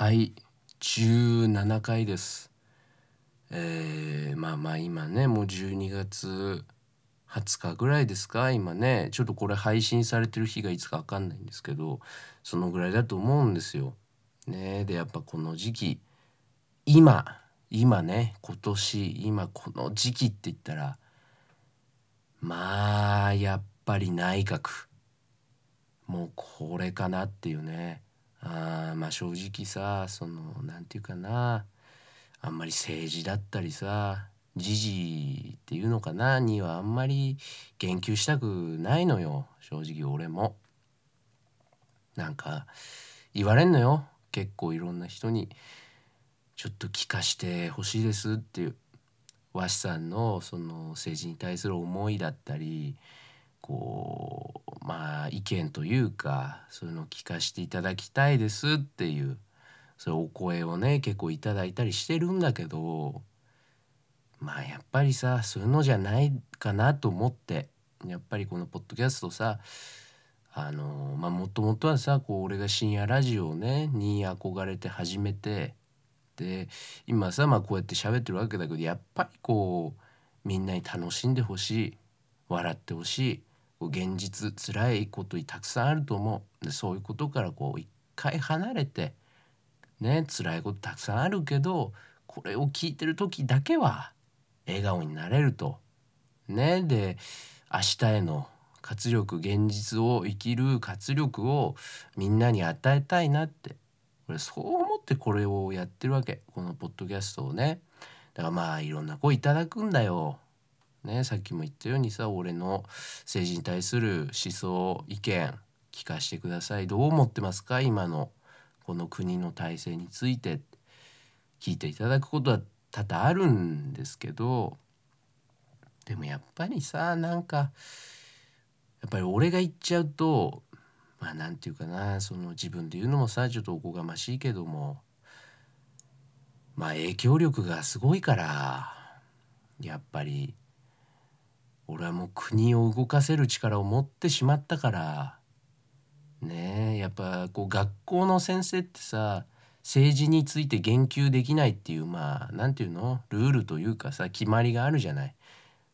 はい17回です。えー、まあまあ今ねもう12月20日ぐらいですか？今ねちょっとこれ配信されてる日がいつか分かんないんですけどそのぐらいだと思うんですよ。ねでやっぱこの時期今今ね今年今この時期って言ったらまあやっぱり内閣。もうこれかなっていうね。あまあ正直さその何て言うかなあんまり政治だったりさ時事っていうのかなにはあんまり言及したくないのよ正直俺も。なんか言われんのよ結構いろんな人にちょっと聞かしてほしいですっていう和紙さんのその政治に対する思いだったりこうまあ意見というかそういうのを聞かせていただきたいですっていうそういうお声をね結構いただいたりしてるんだけどまあやっぱりさそういうのじゃないかなと思ってやっぱりこのポッドキャストさあのまあもともとはさこう俺が深夜ラジオねに憧れて始めてで今さまあこうやって喋ってるわけだけどやっぱりこうみんなに楽しんでほしい笑ってほしい現実辛いことにたくさんあると思う。でそういうことからこう一回離れてね辛いことたくさんあるけどこれを聞いてる時だけは笑顔になれると。ねで明日への活力現実を生きる活力をみんなに与えたいなって。これそう思ってこれをやってるわけ。このポッドキャストをね。だからまあいろんな声いただくんだよ。ね、さっきも言ったようにさ俺の政治に対する思想意見聞かせてください。どう思ってますか？今のこの国の体制について聞いていただくことは多々あるんですけど。でもやっぱりさなんかやっぱり俺が言っちゃうとまあ何て言うかなその自分で言うのもさちょっとおこがましいけども。まあ影響力がすごいからやっぱり俺はもう国を動かせる力を持ってしまったから。ねえやっぱこう学校の先生ってさ政治について言及できないっていうまあ何て言うの？ルールというかさ決まりがあるじゃない。っ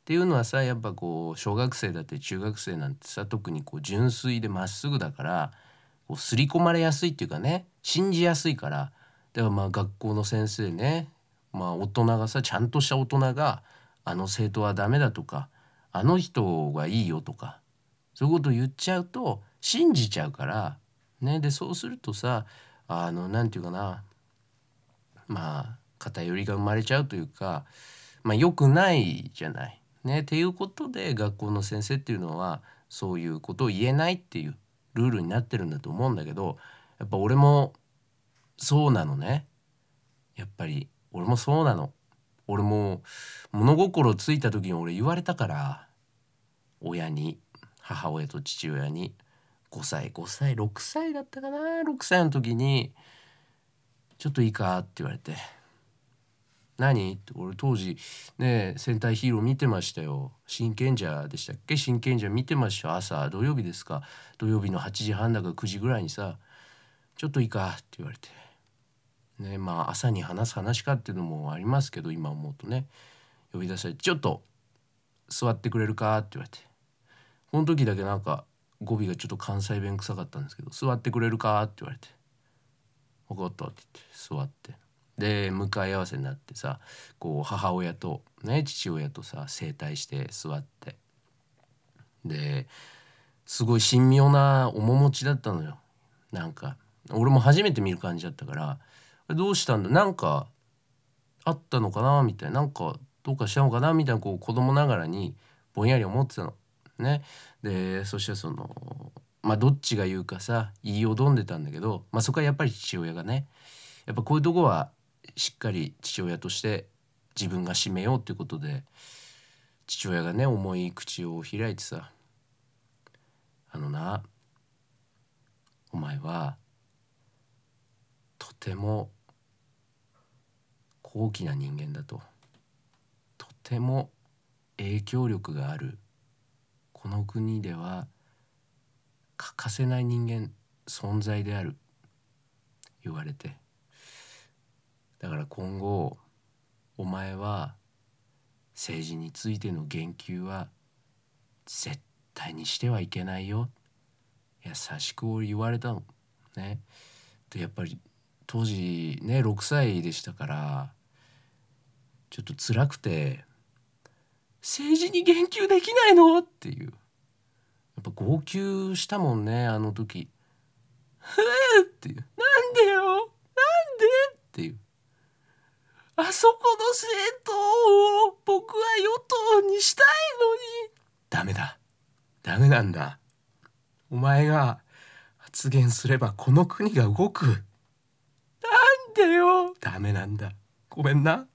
ていうのはさやっぱこう小学生だって中学生なんてさ特にこう純粋でまっすぐだからこう刷り込まれやすいっていうかね信じやすいから。だからまあ学校の先生ねまあ大人がさちゃんとした大人があの生徒はダメだとかあの人がいいよとかそういうことを言っちゃうと信じちゃうからねでそうするとさあの何て言うかなまあ偏りが生まれちゃうというかまあ良くないじゃない。ねっていうことで学校の先生っていうのはそういうことを言えないっていうルールになってるんだと思うんだけどやっぱ俺もそうなのねやっぱり俺もそうなの俺も物心ついた時に俺言われたから。親に母親と父親に。5歳5歳6歳だったかな。6歳の時に「ちょっといいか?」って言われて「何?」って俺当時ね戦隊ヒーロー見てましたよ。真剣者でしたっけ？真剣者見てました朝土曜日ですか。土曜日の8時半だか9時ぐらいにさ「ちょっといいか?」って言われて。ねまあ朝に話す話かっていうのもありますけど今思うとね呼び出されて「ちょっと座ってくれるか?」って言われてこの時だけなんか語尾がちょっと関西弁臭かったんですけど「座ってくれるか?」って言われて「分かった」って言って座ってで向かい合わせになってさこう母親とね父親とさ整体して座ってですごい神妙な面持ちだったのよなんか俺も初めて見る感じだったから「どうしたんだ？なんかあったのかな?」みたいななんかどうかしたのかな？みたいなこう子供ながらにぼんやり思ってたの。ね、でそしてそのまあどっちが言うかさ言いよどんでたんだけど、まあ、そこはやっぱり父親がねやっぱこういうとこはしっかり父親として自分が締めようっていうことで父親がね重い口を開いてさ「あのなお前はとても高貴な人間だ」と。とても影響力がある。この国では欠かせない人間存在である。言われて。だから今後お前は政治についての言及は絶対にしてはいけないよ。優しく言われたの。ね。でやっぱり当時ね6歳でしたからちょっと辛くて政治に言及できないの？っていう。やっぱ号泣したもんねあの時「ふう!」っていう「なんでよ？なんで?」っていう。あそこの政党を僕は与党にしたいのに。ダメだ。ダメなんだ。お前が発言すればこの国が動く。なんでよ？ダメなんだ。ごめんな。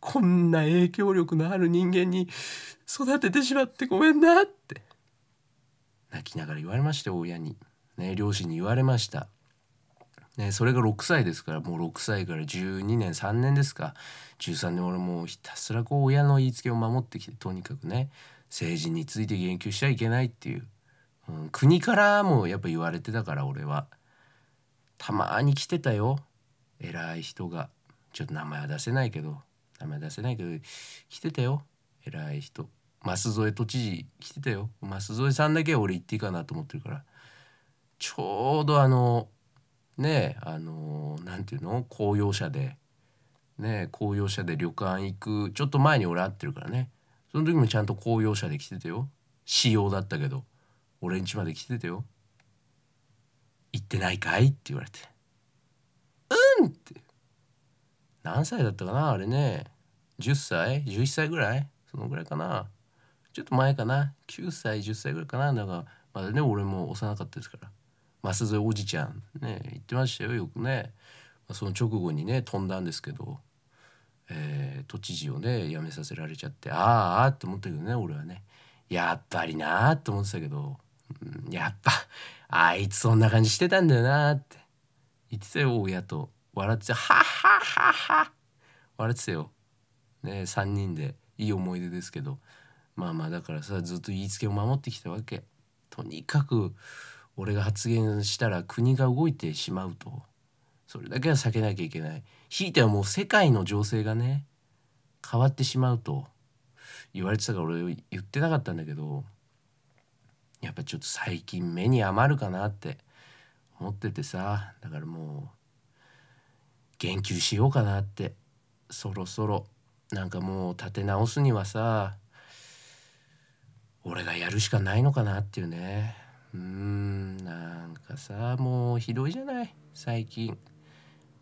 こんな影響力のある人間に育ててしまってごめんなって。泣きながら言われました親に。ね両親に言われました。ね、それが6歳ですからもう6歳から12年3年ですか。13年俺もうひたすらこう親の言いつけを守ってきてとにかくね政治について言及しちゃいけないっていう、うん、国からもやっぱ言われてたから俺は。たまに来てたよ。偉い人が。ちょっと名前は出せないけど。名前出せないけど来てたよ。偉い人。舛添都知事来てたよ。舛添さんだけは俺言っていいかなと思ってるから。ちょうどあのねあの何て言うの？公用車で。ね公用車で旅館行く。ちょっと前に俺会ってるからね。その時もちゃんと公用車で来てたよ。仕様だったけど。俺ん家まで来てたよ。行ってないかい？って言われて。うんって。何歳だったかなあれね。10歳？11歳ぐらい？そのぐらいかな。ちょっと前かな。9歳10歳ぐらいかな。だからまだね俺も幼かったですから。舛添おじちゃん。ね言ってましたよよくね、その直後にね飛んだんですけど、えー、都知事をね辞めさせられちゃって。ああって思ったけどね俺はね。やっぱりなーって思ってたけど、うん、やっぱあいつそんな感じしてたんだよなって。言ってたよ親と。笑ってはっはっはは笑ってたよ。ね3人で。いい思い出ですけど。まあまあだからさずっと言いつけを守ってきたわけ。とにかく俺が発言したら国が動いてしまうと。それだけは避けなきゃいけない。ひいてはもう世界の情勢がね変わってしまうと。言われてたから俺言ってなかったんだけど。やっぱちょっと最近目に余るかなって思っててさ。だからもう言及しようかなって。そろそろなんかもう立て直すにはさ俺がやるしかないのかなっていうね。うんなんかさもうひどいじゃない？最近。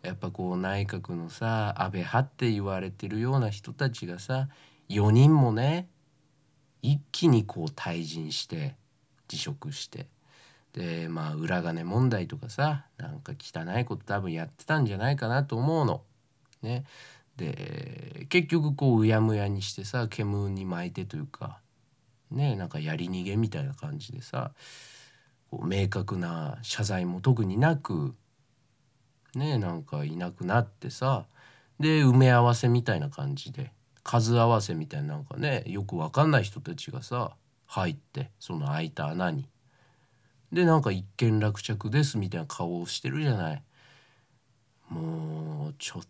やっぱこう内閣のさ安倍派って言われてるような人たちがさ4人もね一気にこう退陣して辞職して。でまあ裏金問題とかさなんか汚いこと多分やってたんじゃないかなと思うの。ね、で結局こううやむやにしてさ煙に巻いてというかねなんかやり逃げみたいな感じでさこう明確な謝罪も特になくねなんかいなくなってさで埋め合わせみたいな感じで数合わせみたいななんかねよくわかんない人たちがさ入ってその開いた穴に。でなんか一件落着ですみたいな顔をしてるじゃない。もうちょっ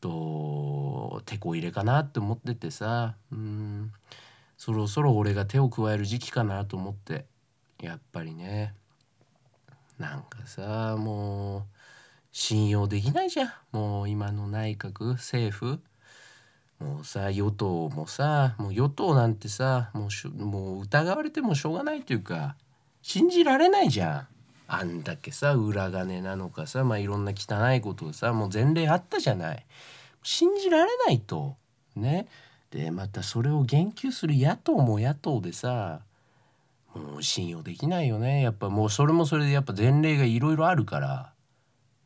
と手こ入れかなって思っててさ。うん。そろそろ俺が手を加える時期かなと思って。やっぱりね。なんかさもう信用できないじゃん。もう今の内閣政府。もうさ与党もさもう与党なんてさもうしもう疑われてもしょうがないというか。信じられないじゃん。あんだけさ裏金なのかさまあいろんな汚いことをさもう前例あったじゃない。信じられないと。ね。でまたそれを言及する野党も野党でさもう信用できないよね。やっぱもうそれもそれでやっぱ前例がいろいろあるから。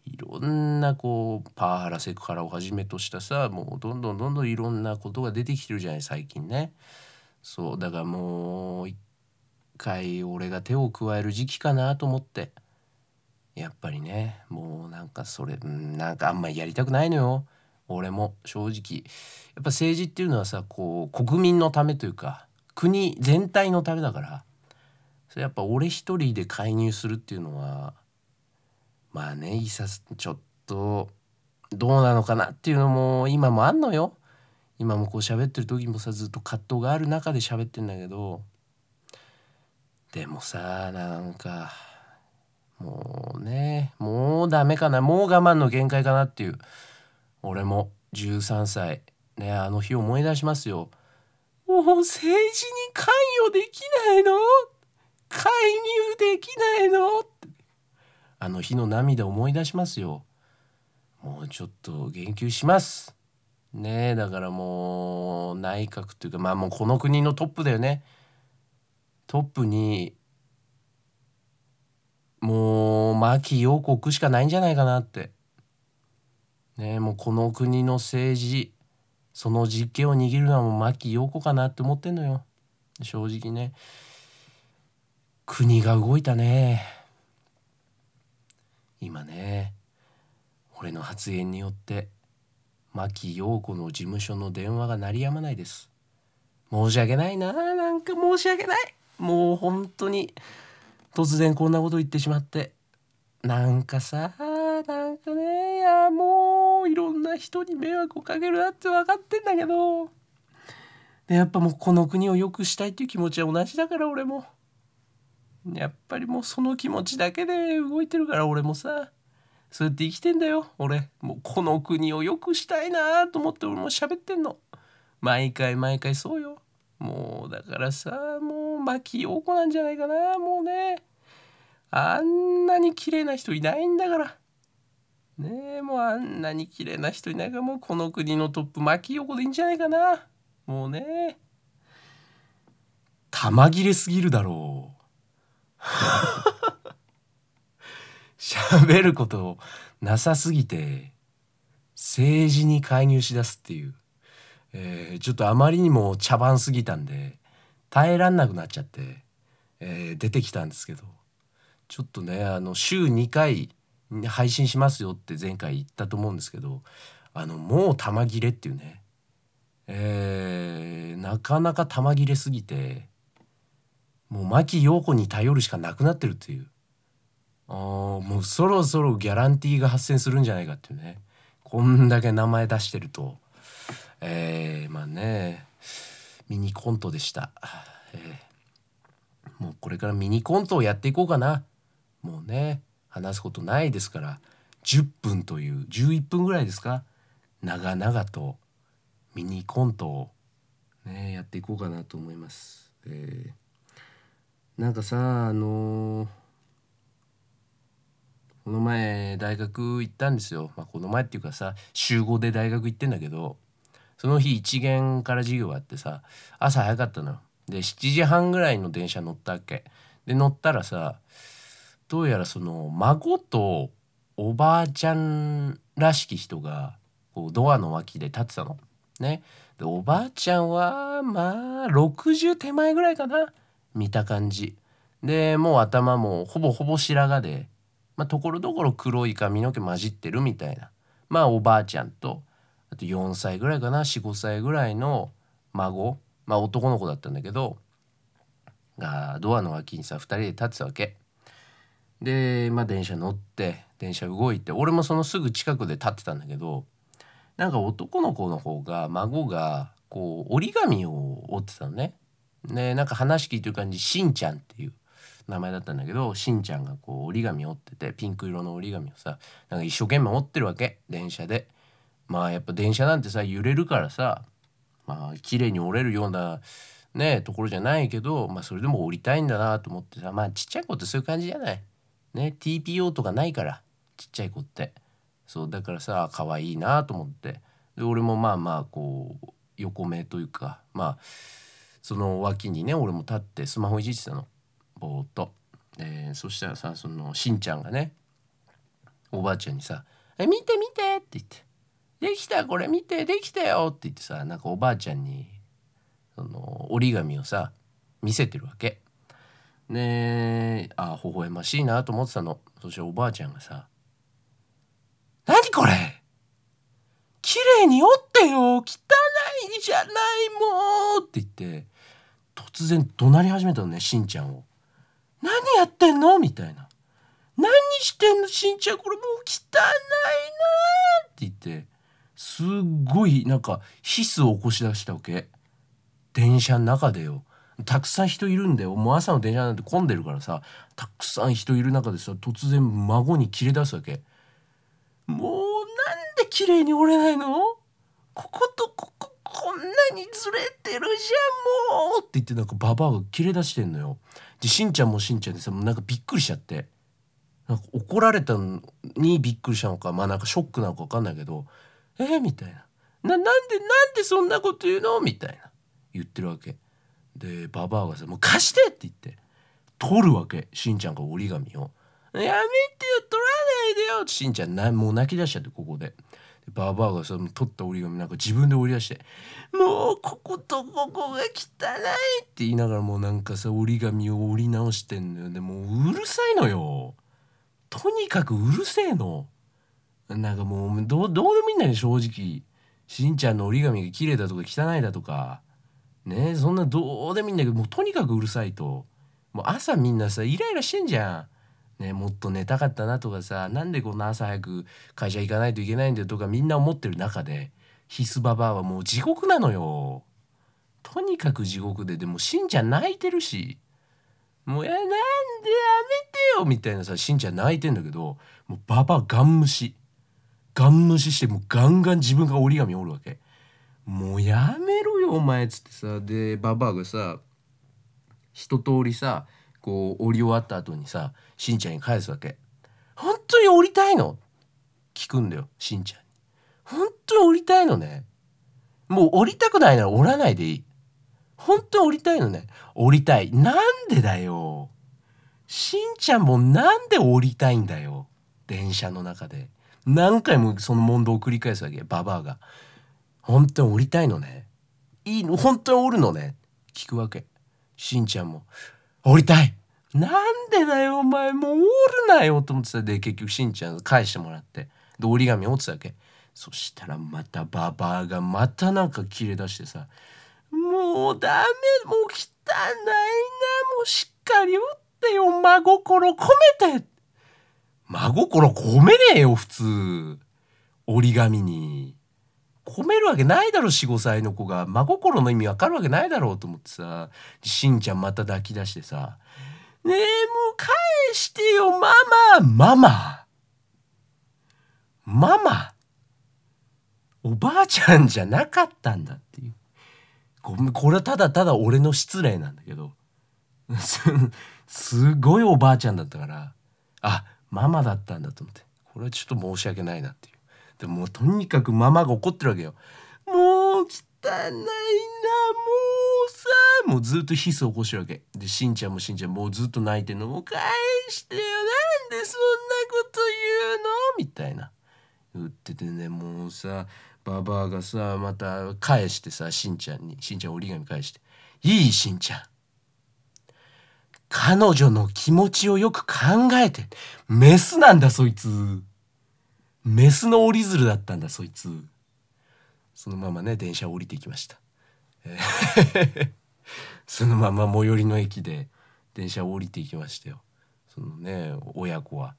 いろんなこうパワハラセクハラをはじめとしたさもうどんどんどんどんいろんなことが出てきてるじゃない最近ね。そうだからもう一回俺が手を加える時期かなと思って。やっぱりねもうなんかそれなんかあんまりやりたくないのよ。俺も正直。やっぱ政治っていうのはさこう国民のためというか国全体のためだから。それやっぱ俺一人で介入するっていうのはまあねいさちょっとどうなのかなっていうのも今もあんのよ。今もこう喋ってる時もさずっと葛藤がある中で喋ってんだけど。でもさなんかもうねもうダメかなもう我慢の限界かなっていう。俺も13歳。ねあの日思い出しますよ。もう政治に関与できないの？介入できないの？あの日の涙思い出しますよ。もうちょっと言及します。ねえだからもう内閣というかまあもうこの国のトップだよね。トップにもう牧陽子置くしかないんじゃないかなって。ねもうこの国の政治その実権を握るのはもう牧陽子かなって思ってんのよ。正直ね。国が動いたね。今ね俺の発言によって牧陽子の事務所の電話が鳴りやまないです。申し訳ないななんか申し訳ない。もう本当に突然こんなこと言ってしまって。なんかさなんかねいやもういろんな人に迷惑をかけるなって分かってんだけど。でやっぱもうこの国を良くしたいっていう気持ちは同じだから俺も。やっぱりもうその気持ちだけで動いてるから俺もさそうやって生きてんだよ。俺もうこの国を良くしたいなと思って俺も喋ってんの。毎回毎回そうよ。もうだからさもう牧陽子なんじゃないかなもうね。あんなに綺麗な人いないんだから。ねえもうあんなに綺麗な人いないからもうこの国のトップ牧陽子でいいんじゃないかな。もうね。玉切れすぎるだろう。喋ることなさすぎて政治に介入しだすっていう、えー、ちょっとあまりにも茶番すぎたんで耐えらんなくなっちゃって、えー、出てきたんですけどちょっとねあの週2回配信しますよって前回言ったと思うんですけどあのもう玉切れっていうね、えー、なかなか玉切れすぎてもう牧陽子に頼るしかなくなってるっていう。あもうそろそろギャランティーが発生するんじゃないかっていうねこんだけ名前出してるとえー、まあねミニコントでした、えー、もうこれからミニコントをやっていこうかな。もうね話すことないですから。10分という11分ぐらいですか。長々とミニコントをねやっていこうかなと思います。えー、なんかさあのーこの前大学行ったんですよ、まあ、この前っていうかさ週5で大学行ってんだけど。その日一限から授業があってさ朝早かったので7時半ぐらいの電車乗ったわけで乗ったらさどうやらその孫とおばあちゃんらしき人がこうドアの脇で立ってたの。ね。でおばあちゃんはまあ60手前ぐらいかな見た感じ。でもう頭もほぼほぼ白髪でまあ、ところどころ黒い髪の毛混じってるみたいなまあおばあちゃんとと4歳ぐらいかな45歳ぐらいの孫まあ男の子だったんだけどがドアの脇にさ2人で立ってたわけ。でまあ電車乗って電車動いて俺もそのすぐ近くで立ってたんだけどなんか男の子の方が孫がこう折り紙を折ってたのね。でなんか話聞いてる感じしんちゃんっていう名前だったんだけどしんちゃんがこう折り紙折っててピンク色の折り紙をさなんか一生懸命折ってるわけ電車でまあやっぱ電車なんてさ揺れるからさまあ綺麗に折れるようなねところじゃないけどまあそれでも折りたいんだなと思ってさまあちっちゃい子ってそういう感じじゃない？ね TPO とかないからちっちゃい子って。そうだからさ可愛いなと思って。で俺もまあまあこう横目というかまあその脇にね俺も立ってスマホいじってたの。ぼーっと、え、そしたらさそのしんちゃんがねおばあちゃんにさ「え見て見て」って言って「できたこれ見てできたよ」って言ってさなんかおばあちゃんにその折り紙をさ見せてるわけ。ねえあ微笑ましいなと思ってたのそしておばあちゃんがさ「何これ？綺麗に折ってよ汚いじゃないもう」って言って突然怒鳴り始めたのねしんちゃんを。何やってんの？みたいな。何してんの？しんちゃんこれもう汚いなって言ってすっごいなんかヒスを起こし出したわけ。電車の中でよ。たくさん人いるんだよ。もう朝の電車なんて混んでるからさ。たくさん人いる中でさ突然孫に切れ出すわけ。もうなんで綺麗に折れないの？こことこここんなにずれてるじゃんもうって言ってなんかババアが切れ出してんのよ。でしんちゃんもしんちゃんでさなんかびっくりしちゃって。なんか怒られたのにびっくりしたのかまあなんかショックなのか分かんないけど「え、みたいな「ななんでなんでそんなこと言うの?」みたいな。言ってるわけ。でババアがさ「もう貸して!」って言って。取るわけ。しんちゃんが折り紙を「やめてよ取らないでよ!」しんちゃんなもう泣き出しちゃってここで。ババアがさ取った折り紙なんか自分で折り出して「もうこことここが汚い」って言いながらもうなんかさ折り紙を折り直してんのよ。でもううるさいのよ。とにかくうるせえの。なんかもうどうどうでもいいんだよ正直。しんちゃんの折り紙が綺麗だとか汚いだとか。ねそんなどうでもいいんだけどもうとにかくうるさいと。もう朝みんなさイライラしてんじゃん。ね、もっと寝たかったなとかさなんでこんな朝早く会社行かないといけないんだよとかみんな思ってる中でヒスババアはもう地獄なのよ。とにかく地獄で。でもしんちゃん泣いてるし。もうやなんでやめてよみたいなさしんちゃん泣いてんだけどもうババアガン無視。ガン無視してもうガンガン自分が折り紙折るわけ。もうやめろよお前っつってさ。でババアがさ一通りさこう折り終わった後にさしんちゃんに返すわけ「本当に折りたいの?」聞くんだよしんちゃんに「本当に折りたいのね。もう折りたくないなら折らないでいい。本当に降りたいのね。降りたい。なんでだよ。しんちゃんもなんで降りたいんだよ。電車の中で。何回もその問答を繰り返すわけババアが。本当に降りたいのね。いいの本当に降るのね。聞くわけ。しんちゃんも。降りたい。なんでだよお前もう降るなよと思ってた。で結局しんちゃん返してもらって。で折り紙折ってたわけ。そしたらまたババアがまたなんか切れ出してさ。もうダメもう汚いなもうしっかり打ってよ真心込めて。真心込めねえよ普通。折り紙に。込めるわけないだろ45歳の子が。真心の意味わかるわけないだろうと思ってさ。しんちゃんまた抱き出してさ「ねえもう返してよ。ママ。ママ。ママ。おばあちゃんじゃなかったんだ」っていう。ごめんこれはただただ俺の失礼なんだけど。すごいおばあちゃんだったから。あママだったんだと思って。これはちょっと申し訳ないなっていう。でもとにかくママが怒ってるわけよ。もう汚いなもうさもうずっとヒス起こしてるわけ。でしんちゃんもしんちゃんもうずっと泣いてんのもう返してよ。なんでそんなこと言うの？みたいな。言っててねもうさババアがさまた返してさしんちゃんに。しんちゃん折り紙返して「いいしんちゃん。彼女の気持ちをよく考えてメスなんだそいつ。メスの折り鶴だったんだそいつ。そのままね電車降りてきました、そのまま最寄りの駅で電車を降りていきましたよ。そのね親子は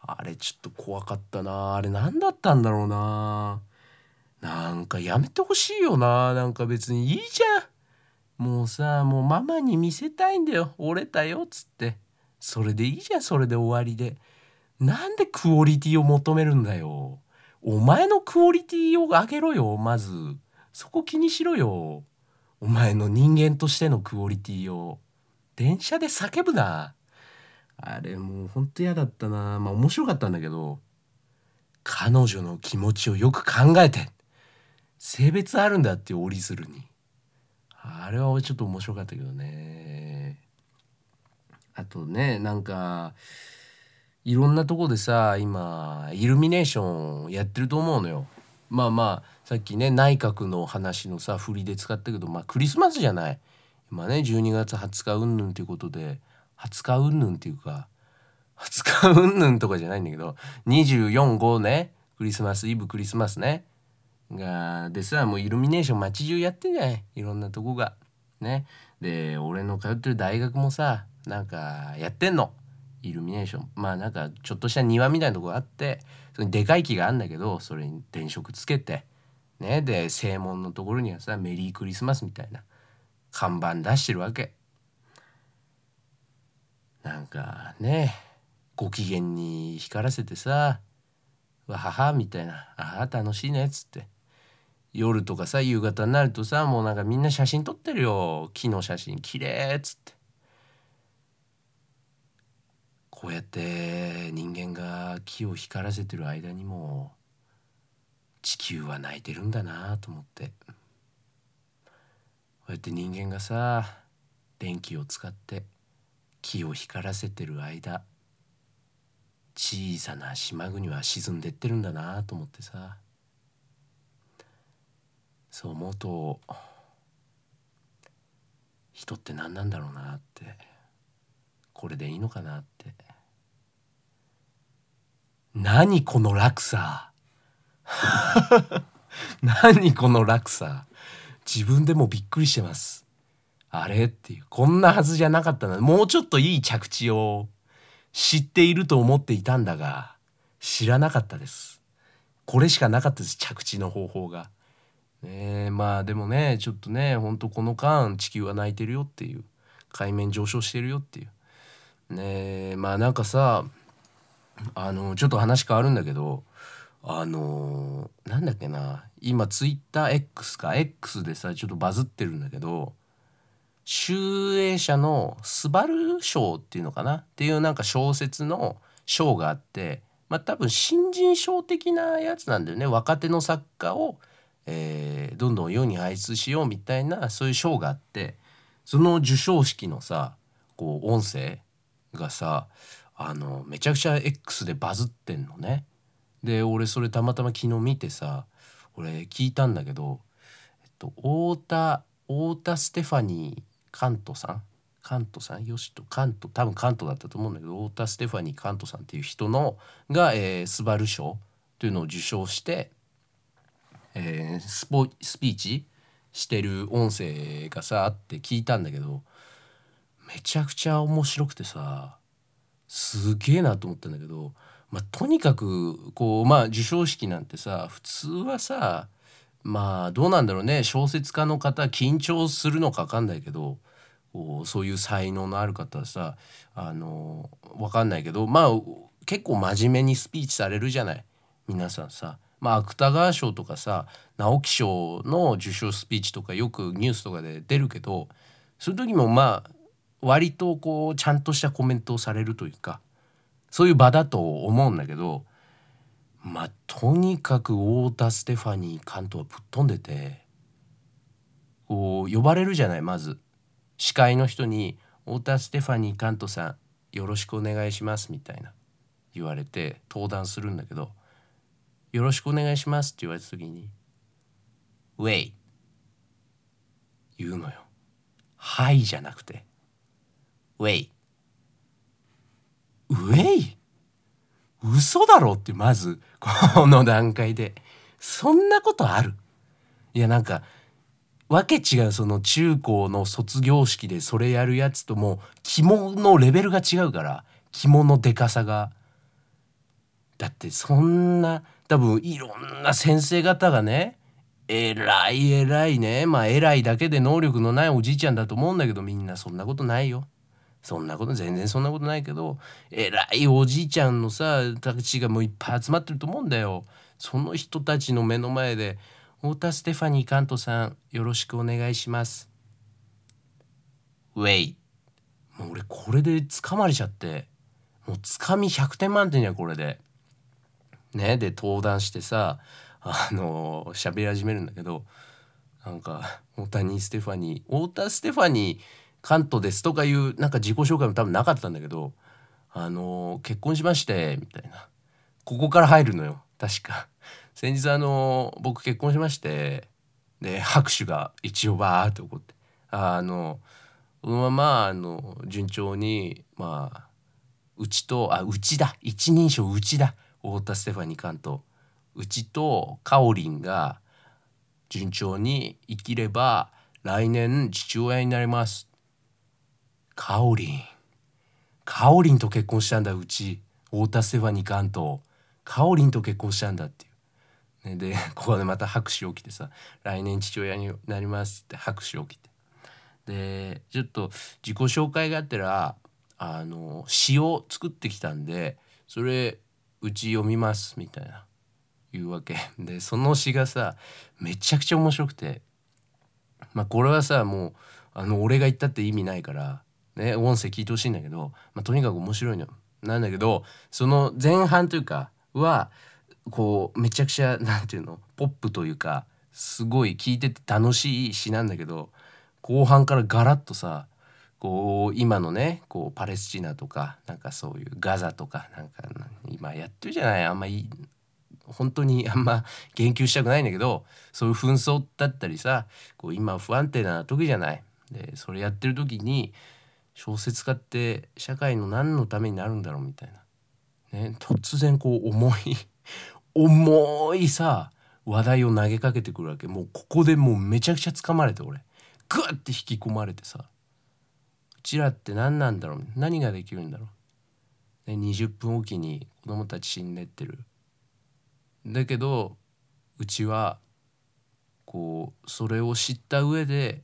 あれちょっと怖かったな。あれ何だったんだろうな。なんかやめてほしいよな。なんか別にいいじゃん。もうさもうママに見せたいんだよ。折れたよ。っつって。それでいいじゃん。それで終わりで。なんでクオリティを求めるんだよ。お前のクオリティを上げろよ。まず。そこ気にしろよ。お前の人間としてのクオリティを。電車で叫ぶな。あれもうほんと嫌だったな。まあ面白かったんだけど。彼女の気持ちをよく考えて。性別あるんだって折り鶴に。あれはちょっと面白かったけどね。あとねなんかいろんなとこでさ今イルミネーションやってると思うのよ。まあまあさっきね内閣の話のさ振りで使ったけどまあクリスマスじゃない。今ね12月20日うんぬんということで20日うんぬんっていうか20日うんぬんとかじゃないんだけど245ねクリスマスイブクリスマスね。がでさもうイルミネーション街中やってんじゃない？いろんなとこが。ね。で俺の通ってる大学もさなんかやってんの。イルミネーション。まあなんかちょっとした庭みたいなとこがあってそれでかい木があんだけどそれに電飾つけて。ね。で正門のところにはさ「メリークリスマス」みたいな看板出してるわけ。なんかね。ご機嫌に光らせてさ「わはは」みたいな「ああ楽しいね」っつって。夜とかさ夕方になるとさもうなんかみんな写真撮ってるよ。木の写真綺麗っつって。こうやって人間が木を光らせてる間にも地球は泣いてるんだなと思って。こうやって人間がさ電気を使って木を光らせてる間小さな島国は沈んでってるんだなと思ってさ。そう思うと人って何なんだろうなってこれでいいのかなって。何この落差。何この落差。自分でもびっくりしてます。あれ？っていう。こんなはずじゃなかったな。もうちょっといい着地を知っていると思っていたんだが知らなかったです。これしかなかったです着地の方法が。ねまあでもねちょっとねほんとこの間地球は泣いてるよっていう海面上昇してるよっていう。ねまあなんかさあのちょっと話変わるんだけどあのー、なんだっけな今ツイッター X か X でさちょっとバズってるんだけど集英社の「スバル賞」っていうのかな？っていうなんか小説の賞があってまあ多分新人賞的なやつなんだよね。若手の作家を、えー、どんどん世に輩出しようみたいなそういう賞があってその授賞式のさこう音声がさあのめちゃくちゃ X でバズってんのね。で俺それたまたま昨日見てさ俺聞いたんだけど、えっと、太田太田ステファニーカントさん？カントさん？よしとカント多分カントだったと思うんだけど太田ステファニーカントさんっていう人のが、えー、スバル賞というのを受賞して、えー、スポスピーチしてる音声がさあって聞いたんだけどめちゃくちゃ面白くてさすげえなと思ったんだけど、まあ、とにかくこうまあ授賞式なんてさ普通はさまあどうなんだろうね小説家の方緊張するのか分かんないけどそういう才能のある方はさあの分かんないけどまあ結構真面目にスピーチされるじゃない皆さんさ。まあ、芥川賞とかさ直木賞の受賞スピーチとかよくニュースとかで出るけどそういう時もまあ割とこうちゃんとしたコメントをされるというかそういう場だと思うんだけどまあとにかく太田ステファニー監督はぶっ飛んでてこう呼ばれるじゃないまず。司会の人に「太田ステファニー監督さんよろしくお願いします」みたいな言われて登壇するんだけど「よろしくお願いします」って言われた時に「ウェイ」言うのよ。はいじゃなくてウェイ。ウェイ嘘だろってまずこの段階で。そんなことある？いやなんかわけ違うその中高の卒業式でそれやるやつとも肝のレベルが違うから肝のでかさが。だってそんな多分いろんな先生方がね偉い偉いねまあ偉いだけで能力のないおじいちゃんだと思うんだけどみんなそんなことないよ。そんなこと全然そんなことないけど偉いおじいちゃんのさたちがもういっぱい集まってると思うんだよ。その人たちの目の前で「太田ステファニーカントさんよろしくお願いします」ウェイもう俺これで掴まれちゃってもうつかみ100点満点じゃんこれで。ねで登壇してさあの喋り始めるんだけどなんか大谷ステファニー太田ステファニー関東ですとかいうなんか自己紹介も多分なかったんだけどあの結婚しましてみたいな。ここから入るのよ。確か。先日あの僕結婚しましてで拍手が一応バーって起こって。あのこのままあの順調にまあうちとあうちだ。一人称うちだ。太田ステファニー関東うちとかおりんが順調に生きれば来年父親になります。カオリン。カオリンと結婚したんだうち太田ステファニー関東カオリンと結婚したんだっていう、で ここでまた拍手起きてさ「来年父親になります」って拍手起きて。でちょっと自己紹介があったらあの詩を作ってきたんでそれうち読みますみたいな言うわけ。でその詩がさめちゃくちゃ面白くて。まあこれはさもうあの俺が言ったって意味ないからね音声聞いてほしいんだけど、まあ、とにかく面白いのよ。なんだけどその前半というかはこうめちゃくちゃなんていうのポップというかすごい聞いてて楽しい詩なんだけど後半からガラッとさこう今のねこうパレスチナとかなんかそういうガザとかなんか今やってるじゃないあんまい本当にあんま言及したくないんだけどそういう紛争だったりさこう今不安定な時じゃない。でそれやってる時に小説家って社会の何のためになるんだろうみたいな、ね、突然こう重い重いさ話題を投げかけてくるわけ。もうここでもうめちゃくちゃ掴まれて俺。グッて引き込まれてさ。ちらって何なんだろう？何ができるんだろう、ね、20分おきに子供たち死んでってる。だけどうちはこうそれを知った上で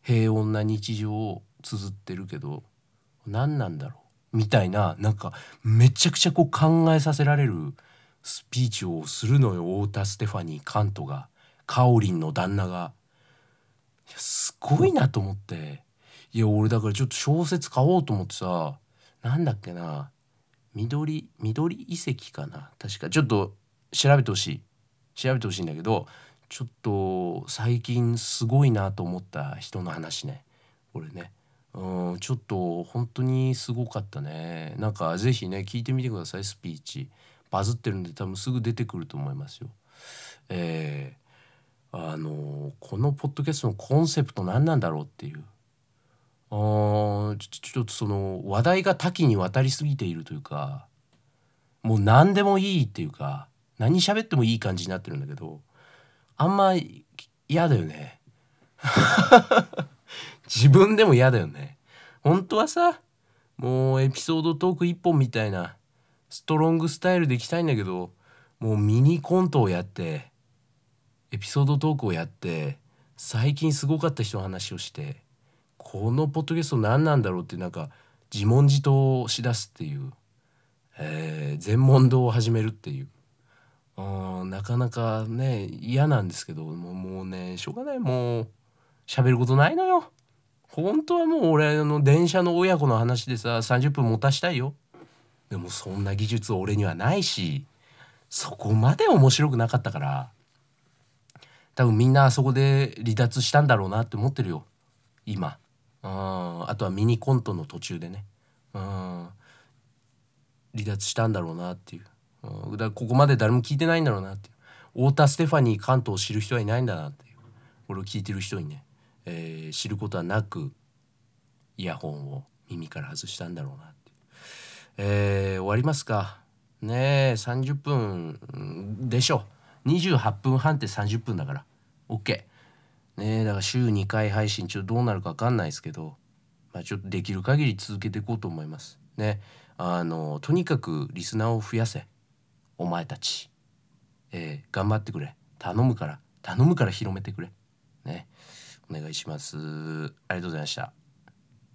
平穏な日常を綴ってるけど何なんだろう？みたいななんかめちゃくちゃこう考えさせられるスピーチをするのよ太田ステファニーカントが。カオリンの旦那が。すごいなと思って。いや俺だからちょっと小説買おうと思ってさなんだっけな緑緑遺跡かな確か。ちょっと調べてほしい。調べてほしいんだけどちょっと最近すごいなと思った人の話ね。これね。うんちょっと本当にすごかったね。なんか是非ね聞いてみてくださいスピーチ。バズってるんで多分すぐ出てくると思いますよ。えー、あのこのポッドキャストのコンセプト何なんだろうっていう。あちょっとその話題が多岐にわたりすぎているというかもう何でもいいっていうか何喋ってもいい感じになってるんだけどあんま嫌だよね。自分でも嫌だよね。本当はさもうエピソードトーク1本みたいなストロングスタイルでいきたいんだけどもうミニコントをやってエピソードトークをやって最近すごかった人の話をしてこのポッドキャスト何なんだろうってなんか自問自答をしだすっていう、えー、全問答を始めるっていううんなかなかね嫌なんですけどもうもうねしょうがないもう喋ることないのよ。本当はもう俺の電車の親子の話でさ30分持たしたいよ。でもそんな技術俺にはないしそこまで面白くなかったから多分みんなあそこで離脱したんだろうなって思ってるよ今。あとはミニコントの途中でね。うん。離脱したんだろうなっていう。うん、だここまで誰も聞いてないんだろうなっていう。太田ステファニー関東を知る人はいないんだなっていう。これを聞いてる人にね、えー、知ることはなくイヤホンを耳から外したんだろうなっていう、えー、終わりますか。ねえ30分でしょ。28分半って30分だから。OK ね。だから週2回配信ちょっとどうなるか分かんないですけど、まあ、ちょっとできる限り続けていこうと思います。ね。あのとにかくリスナーを増やせ。お前たち、えー、頑張ってくれ。頼むから。頼むから広めてくれ。ね。お願いします。ありがとうございました。